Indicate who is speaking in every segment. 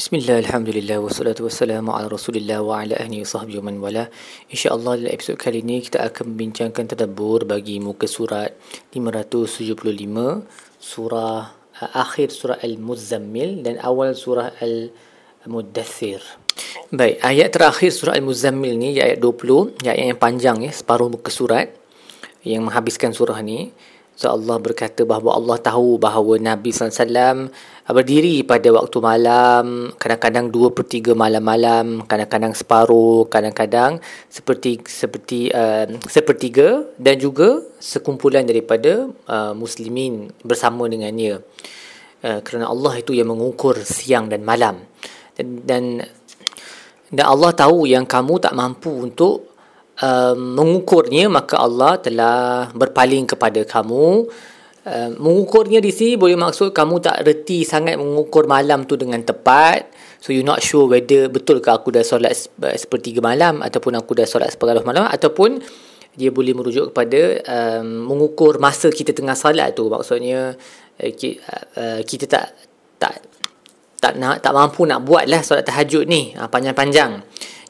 Speaker 1: Bismillah, Alhamdulillah, wassalatu wassalamu ala rasulillah wa ala ahli sahbihi wa man wala. InsyaAllah dalam episod kali ini kita akan membincangkan tadabur bagi muka surat 575 Surah uh, akhir surah Al-Muzammil dan awal surah Al-Muddathir Baik, ayat terakhir surah Al-Muzammil ni ayat 20 Ayat yang panjang ya, separuh muka surat Yang menghabiskan surah ni So Allah berkata bahawa Allah tahu bahawa Nabi SAW berdiri pada waktu malam, kadang-kadang dua per tiga malam-malam, kadang-kadang separuh, kadang-kadang seperti seperti uh, sepertiga dan juga sekumpulan daripada uh, muslimin bersama dengannya. Uh, kerana Allah itu yang mengukur siang dan malam. Dan, dan dan Allah tahu yang kamu tak mampu untuk uh, mengukurnya maka Allah telah berpaling kepada kamu. Uh, mengukurnya di sini boleh maksud kamu tak reti sangat mengukur malam tu dengan tepat. So you not sure whether betul ke aku dah solat sepertiga malam ataupun aku dah solat separuh malam ataupun dia boleh merujuk kepada um, mengukur masa kita tengah solat tu. Maksudnya uh, kita tak tak tak nak tak mampu nak buat lah solat tahajud ni. Panjang-panjang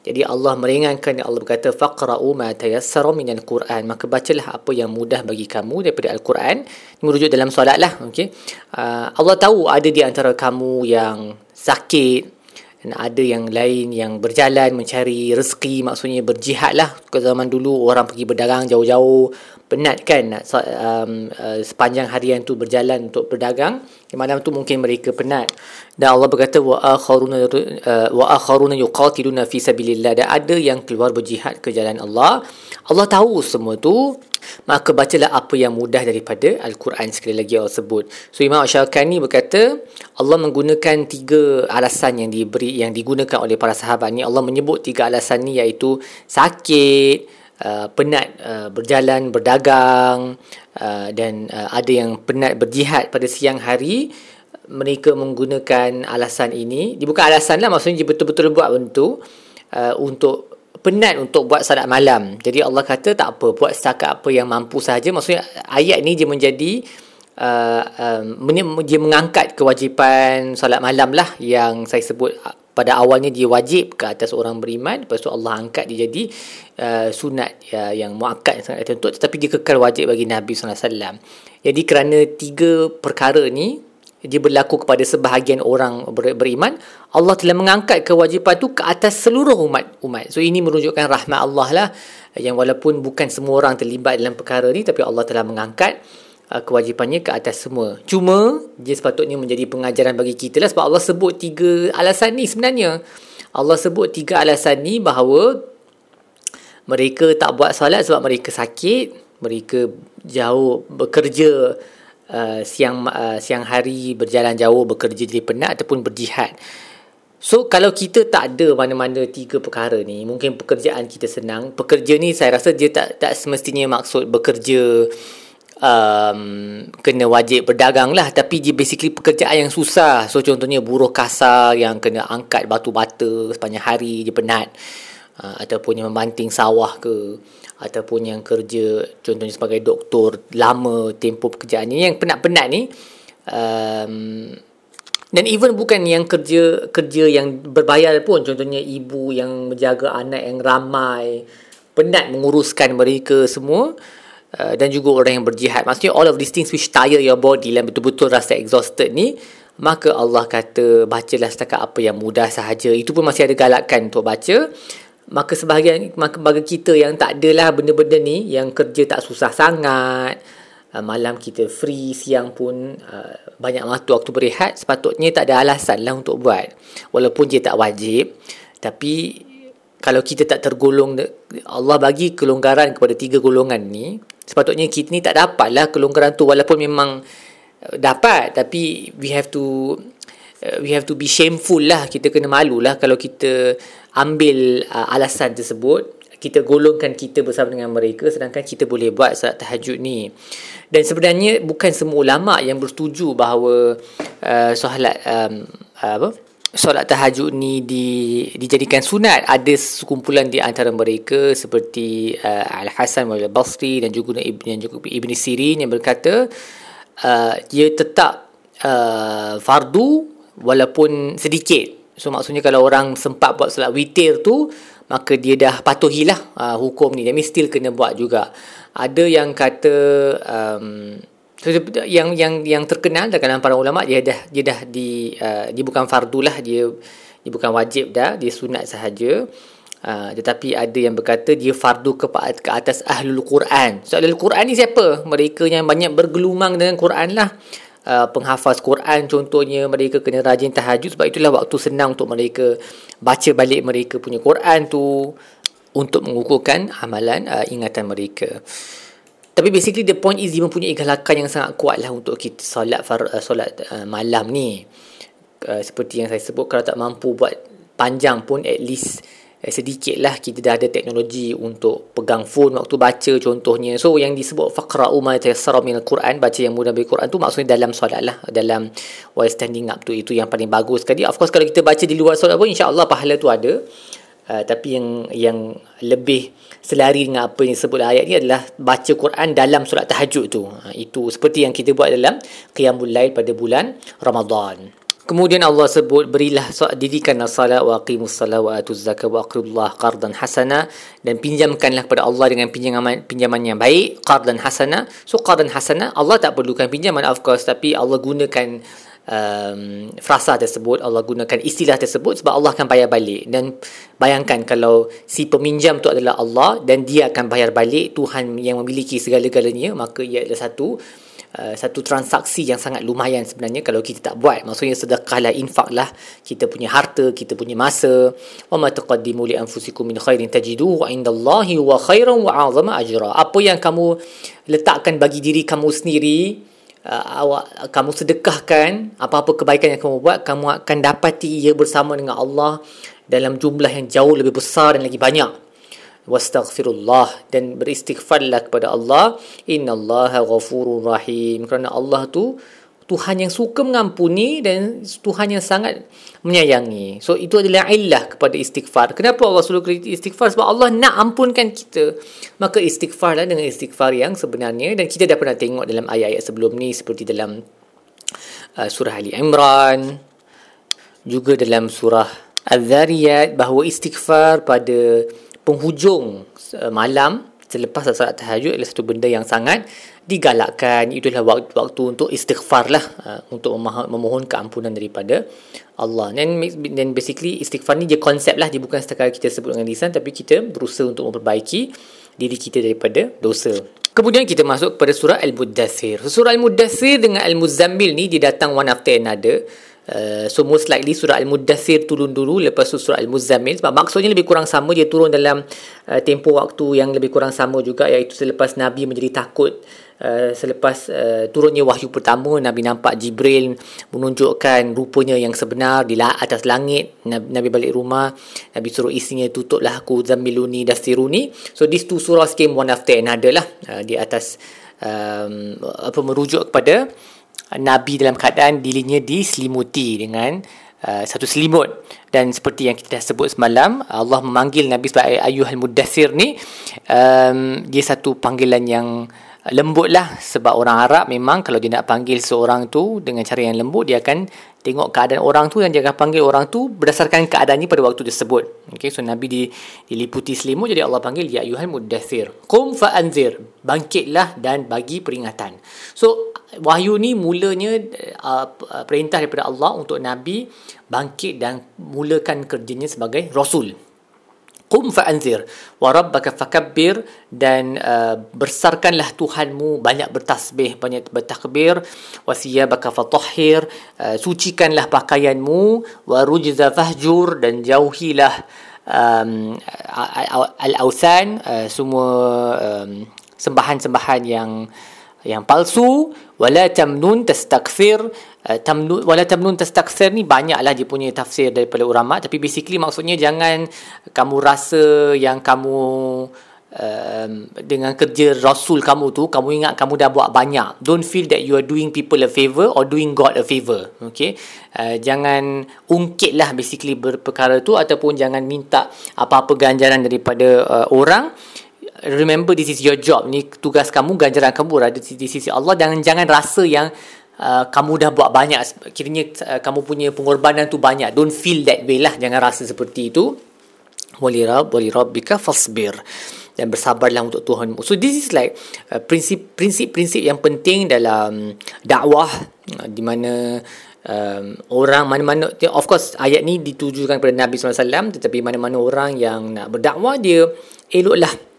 Speaker 1: jadi Allah meringankan Allah berkata faqra'u ma tayassara minal Quran. Maka bacalah apa yang mudah bagi kamu daripada Al-Quran ini merujuk dalam solat lah okey? Uh, Allah tahu ada di antara kamu yang sakit dan ada yang lain yang berjalan mencari rezeki maksudnya berjihad lah ke zaman dulu orang pergi berdagang jauh-jauh penat kan um, uh, sepanjang harian tu berjalan untuk berdagang di malam tu mungkin mereka penat. Dan Allah berkata wa akharuna uh, wa akharuna yuqatiluna fi sabilillah. Dan ada yang keluar berjihad ke jalan Allah. Allah tahu semua tu. Maka bacalah apa yang mudah daripada Al-Quran sekali lagi Allah sebut. So Imam Syarkani berkata Allah menggunakan tiga alasan yang diberi yang digunakan oleh para sahabat ni. Allah menyebut tiga alasan ni iaitu sakit Uh, penat uh, berjalan berdagang uh, dan uh, ada yang penat berjihad pada siang hari mereka menggunakan alasan ini. Dia bukan alasan lah maksudnya dia betul-betul buat untuk uh, untuk penat untuk buat salat malam. Jadi Allah kata tak apa buat setakat apa yang mampu saja maksudnya ayat ni dia menjadi uh, um, dia mengangkat kewajipan salat malam lah yang saya sebut pada awalnya dia wajib ke atas orang beriman lepas tu Allah angkat dia jadi uh, sunat uh, yang muakkad sangat tertentu tetapi dia kekal wajib bagi Nabi SAW jadi kerana tiga perkara ni dia berlaku kepada sebahagian orang ber- beriman Allah telah mengangkat kewajipan tu ke atas seluruh umat umat. So ini menunjukkan rahmat Allah lah yang walaupun bukan semua orang terlibat dalam perkara ni tapi Allah telah mengangkat uh, kewajipannya ke atas semua cuma dia sepatutnya menjadi pengajaran bagi kita lah sebab Allah sebut tiga alasan ni sebenarnya Allah sebut tiga alasan ni bahawa mereka tak buat solat sebab mereka sakit mereka jauh bekerja Uh, siang uh, siang hari berjalan jauh bekerja jadi penat ataupun berjihad. So kalau kita tak ada mana-mana tiga perkara ni, mungkin pekerjaan kita senang. Pekerja ni saya rasa dia tak tak semestinya maksud bekerja um, kena wajib berdagang lah. Tapi dia basically pekerjaan yang susah. So contohnya buruh kasar yang kena angkat batu bata sepanjang hari dia penat. Uh, ataupun yang membanting sawah ke. Ataupun yang kerja contohnya sebagai doktor lama tempoh pekerjaan ni yang penat-penat ni um, dan even bukan yang kerja kerja yang berbayar pun. Contohnya ibu yang menjaga anak yang ramai penat menguruskan mereka semua. uh, dan juga orang yang berjihad. Maksudnya all of these things which tire your body dan betul-betul rasa exhausted ni maka Allah kata bacalah setakat apa yang mudah sahaja. Itu pun masih ada galakan untuk baca. Maka sebahagian maka bagi kita yang tak adalah benda-benda ni yang kerja tak susah sangat uh, malam kita free siang pun uh, banyak waktu waktu berehat sepatutnya tak ada alasan lah untuk buat. Walaupun dia tak wajib tapi kalau kita tak tergolong Allah bagi kelonggaran kepada tiga golongan ni sepatutnya kita ni tak dapat lah kelonggaran tu walaupun memang uh, dapat. Tapi we have to uh, we have to be shameful lah. Kita kena malu lah kalau kita ambil uh, alasan tersebut. Kita golongkan kita bersama dengan mereka sedangkan kita boleh buat salat tahajud ni. Dan sebenarnya bukan semua ulama yang bersetuju bahawa uh, solat um, apa solat tahajud ni di, dijadikan sunat ada sekumpulan di antara mereka seperti uh, Al Hasan wal Basri dan juga Ibn dan juga Ibn Sirin yang berkata uh, dia tetap uh, fardu walaupun sedikit So maksudnya kalau orang sempat buat solat witir tu maka dia dah patuhilah uh, hukum ni. Jadi still kena buat juga. Ada yang kata um, yang yang yang terkenal dalam para ulama dia dah dia dah di uh, dia bukan fardu lah dia dia bukan wajib dah dia sunat sahaja. Uh, tetapi ada yang berkata dia fardu ke, ke atas ahlul Quran. So ahlul Quran ni siapa? Mereka yang banyak bergelumang dengan Quran lah. Uh, penghafaz Quran contohnya mereka kena rajin tahajud. Sebab itulah waktu senang untuk mereka baca balik mereka punya Quran tu untuk mengukuhkan amalan uh, ingatan mereka tapi basically the point is dia mempunyai galakan yang sangat kuat lah untuk kita solat far, uh, solat uh, malam ni. Uh, seperti yang saya sebut kalau tak mampu buat panjang pun at least uh, sedikit lah kita dah ada teknologi untuk pegang phone waktu baca contohnya. So yang disebut faqra'u ma tayassara min al-Quran baca yang mudah dari Quran tu maksudnya dalam solat lah dalam while standing up tu itu yang paling bagus sekali. Of course kalau kita baca di luar solat pun insya-Allah pahala tu ada. Uh, tapi yang yang lebih selari dengan apa yang disebut ayat ni adalah baca Quran dalam solat tahajud tu. Uh, itu seperti yang kita buat dalam qiyamul lail pada bulan Ramadan. Kemudian Allah sebut berilah so, didikan salat wa aqimus salat wa atuz zakat wa aqribullah qardan hasana dan pinjamkanlah kepada Allah dengan pinjaman pinjaman yang baik qardan hasana. So qardan hasana Allah tak perlukan pinjaman of course tapi Allah gunakan um, frasa tersebut Allah gunakan istilah tersebut sebab Allah akan bayar balik. Dan bayangkan kalau si peminjam tu adalah Allah dan dia akan bayar balik Tuhan yang memiliki segala-galanya maka ia adalah satu Uh, satu transaksi yang sangat lumayan sebenarnya kalau kita tak buat. Maksudnya sedekahlah infaklah kita punya harta kita punya masa. Wa ma taqaddimu li anfusikum min khairin tajiduhu indallahi wa khairan wa 'azama ajra. Apa yang kamu letakkan bagi diri kamu sendiri uh, awak kamu sedekahkan apa-apa kebaikan yang kamu buat kamu akan dapati ia bersama dengan Allah dalam jumlah yang jauh lebih besar dan lagi banyak. Wastaghfirullah dan beristighfarlah kepada Allah. Innallaha ghafurur rahim. Kerana Allah tu Tuhan yang suka mengampuni dan Tuhan yang sangat menyayangi. So itu adalah illah kepada istighfar. Kenapa Allah suruh istighfar? Sebab Allah nak ampunkan kita. Maka istighfarlah dengan istighfar yang sebenarnya dan kita dah pernah tengok dalam ayat-ayat sebelum ni seperti dalam uh, surah Ali Imran juga dalam surah Az-Zariyat bahawa istighfar pada penghujung uh, malam selepas salat tahajud adalah satu benda yang sangat digalakkan. Itulah waktu, waktu untuk istighfar lah uh, untuk memohon keampunan daripada Allah. Dan then basically istighfar ni je konsep lah. Dia bukan setakat kita sebut dengan lisan tapi kita berusaha untuk memperbaiki diri kita daripada dosa. Kemudian kita masuk kepada surah Al-Muddathir surah Al-Muddathir dengan Al-Muzammil ni dia datang one after another. Uh, so most likely surah Al-Mudathir turun dulu lepas tu surah Al-Muzammil. Sebab maksudnya lebih kurang sama dia turun dalam uh, tempoh waktu yang lebih kurang sama juga iaitu selepas Nabi menjadi takut uh, selepas uh, turunnya wahyu pertama Nabi nampak Jibril menunjukkan rupanya yang sebenar di atas langit Nabi, Nabi balik rumah. Nabi suruh isinya tutuplah aku Zammiluni Dastiruni. So these two surah came one after another lah uh, di atas um, apa merujuk kepada Nabi dalam keadaan dirinya diselimuti dengan uh, satu selimut. Dan seperti yang kita sebut semalam Allah memanggil Nabi sebagai ayuhal mudathir ni um, dia satu panggilan yang lembut lah sebab orang Arab memang kalau dia nak panggil seorang tu dengan cara yang lembut dia akan tengok keadaan orang tu dan dia akan panggil orang tu berdasarkan keadaannya pada waktu tersebut. Okay, so Nabi di, diliputi selimut jadi Allah panggil ya ayuhal mudathir kum fa'anzir bangkitlah dan bagi peringatan. So wahyu ni mulanya uh, perintah daripada Allah untuk Nabi bangkit dan mulakan kerjanya sebagai Rasul Qum fa'anzir. Wa rabbaka fakabbir dan uh, bersarkanlah Tuhanmu banyak bertasbih banyak bertakbir. Wa siyabaka fatahhir uh, sucikanlah pakaianmu. Wa rujza fahjur dan jauhilah um, al-awthan uh, semua um, sembahan-sembahan yang yang palsu. Wala tamnun tastakfir uh, tamnun wala tamnun tastakfir ni banyaklah dia punya tafsir daripada ulama. Tapi basically maksudnya jangan kamu rasa yang kamu um, dengan kerja rasul kamu tu kamu ingat kamu dah buat banyak. Don't feel that you are doing people a favor or doing god a favor. Okay? Uh, jangan ungkitlah basically berperkara tu ataupun jangan minta apa-apa ganjaran daripada uh, orang. Remember this is your job. Ni tugas kamu ganjaran kamu. Berada di sisi Allah. Jangan jangan rasa yang uh, kamu dah buat banyak kiranya uh, kamu punya pengorbanan tu banyak. Don't feel that way lah. Jangan rasa seperti itu. Wali rabb wali rabbika fasbir. Dan bersabarlah untuk Tuhan. So this is like uh, prinsip prinsip prinsip yang penting dalam dakwah. Uh, di mana um, orang mana-mana of course ayat ni ditujukan kepada Nabi SAW tetapi mana-mana orang yang nak berdakwah dia eloklah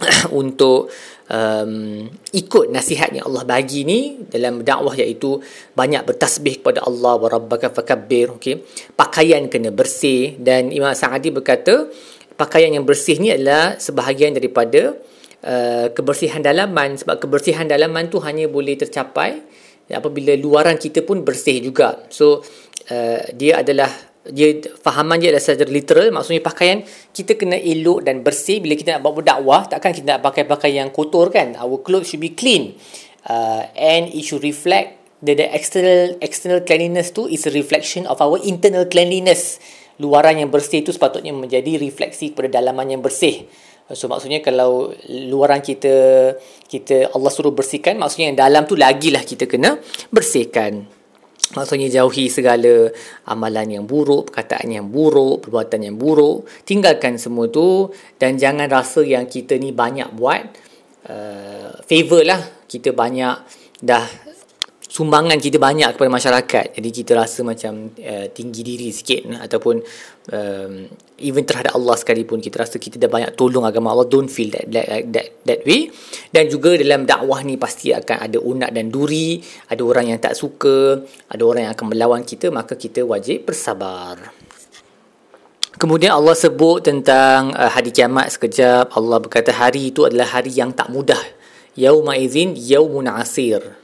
Speaker 1: untuk um, ikut nasihat yang Allah bagi ni dalam dakwah iaitu banyak bertasbih kepada Allah wa rabbaka fakabbir. Okey. Pakaian kena bersih dan Imam Sa'adi berkata pakaian yang bersih ni adalah sebahagian daripada uh, kebersihan dalaman. Sebab kebersihan dalaman tu hanya boleh tercapai apabila luaran kita pun bersih juga. So uh, dia adalah dia fahaman dia adalah secara literal maksudnya pakaian kita kena elok dan bersih bila kita nak buat berdakwah takkan kita nak pakai pakaian yang kotor kan our clothes should be clean uh, and it should reflect the, the external external cleanliness tu is a reflection of our internal cleanliness luaran yang bersih itu sepatutnya menjadi refleksi kepada dalaman yang bersih. So maksudnya kalau luaran kita kita Allah suruh bersihkan, maksudnya yang dalam tu lagilah kita kena bersihkan. Maksudnya jauhi segala amalan yang buruk, perkataan yang buruk, perbuatan yang buruk. Tinggalkan semua tu dan jangan rasa yang kita ni banyak buat uh, favor lah. Kita banyak dah sumbangan kita banyak kepada masyarakat jadi kita rasa macam uh, tinggi diri sikit ataupun um, even terhadap Allah sekalipun kita rasa kita dah banyak tolong agama Allah don't feel that that that, that way dan juga dalam dakwah ni pasti akan ada unat dan duri ada orang yang tak suka ada orang yang akan melawan kita maka kita wajib bersabar Kemudian Allah sebut tentang uh, hari kiamat sekejap. Allah berkata hari itu adalah hari yang tak mudah. Yauma idzin yaumun asir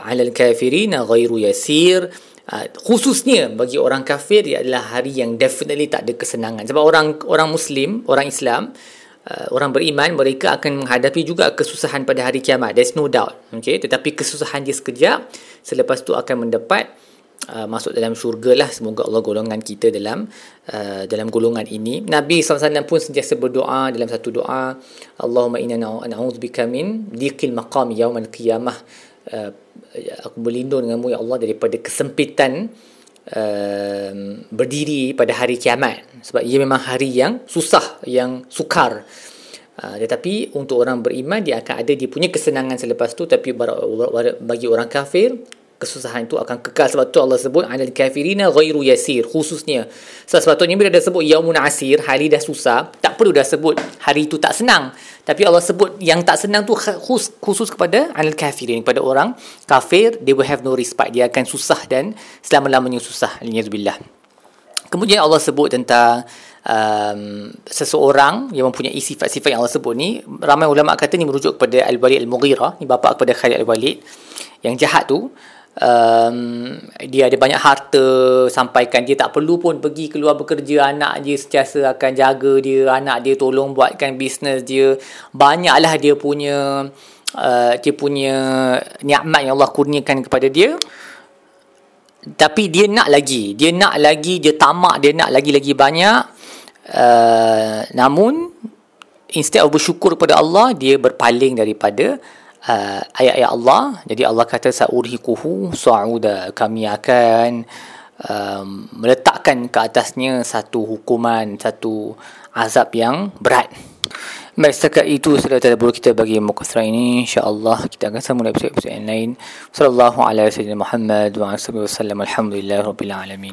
Speaker 1: alal kafirina ghairu yasir. Uh, khususnya bagi orang kafir ia adalah hari yang definitely tak ada kesenangan. Sebab orang orang muslim orang Islam uh, orang beriman mereka akan menghadapi juga kesusahan pada hari kiamat. There's no doubt. Okay? Tetapi kesusahan dia sekejap selepas tu akan mendapat uh, masuk dalam syurga lah. Semoga Allah golongan kita dalam uh, dalam golongan ini. Nabi SAW pun sentiasa berdoa dalam satu doa. Allahumma inna na'udzubika min diqil maqam yaumal qiyamah uh, aku berlindung denganmu ya Allah daripada kesempitan uh, berdiri pada hari kiamat. Sebab ia memang hari yang susah yang sukar. Uh, tetapi untuk orang beriman dia akan ada dia punya kesenangan selepas tu. Tapi bagi orang kafir kesusahan itu akan kekal. Sebab tu Allah sebut anil kafirina ghairu yasir. Khususnya sebab sepatutnya bila dah sebut yaumun asir hari dah susah tak perlu dah sebut hari itu tak senang. Tapi Allah sebut yang tak senang tu khusus, khusus kepada anil kafirin kepada orang kafir they will have no respite. Dia akan susah dan selama-lamanya susah. Alhamdulillah. Kemudian Allah sebut tentang um, seseorang yang mempunyai sifat-sifat yang Allah sebut ni ramai ulama kata ni merujuk kepada Al-Walid Al-Mughirah ni bapa kepada Khalid Al-Walid. Yang jahat tu um, dia ada banyak harta sampaikan. Dia tak perlu pun pergi keluar bekerja. Anak dia sentiasa akan jaga dia. Anak dia tolong buatkan bisnes dia. Banyaklah dia punya uh, dia punya nikmat yang Allah kurniakan kepada dia. Tapi dia nak lagi. Dia nak lagi dia tamak dia nak lagi-lagi banyak. Uh, namun instead of bersyukur kepada Allah dia berpaling daripada uh, ayat-ayat Allah. Jadi Allah kata sa'urhiquhu sa'uda. Kami akan um, meletakkan ke atasnya satu hukuman, satu azab yang berat. Baik, setakat itu sudah tadabbur kita bagi muka surat ini. InsyaAllah kita akan sambung episode-episode yang lain. Sallallahu alaihi wasallam Muhammad wa sallam. Alhamdulillah Rabbil Alamin.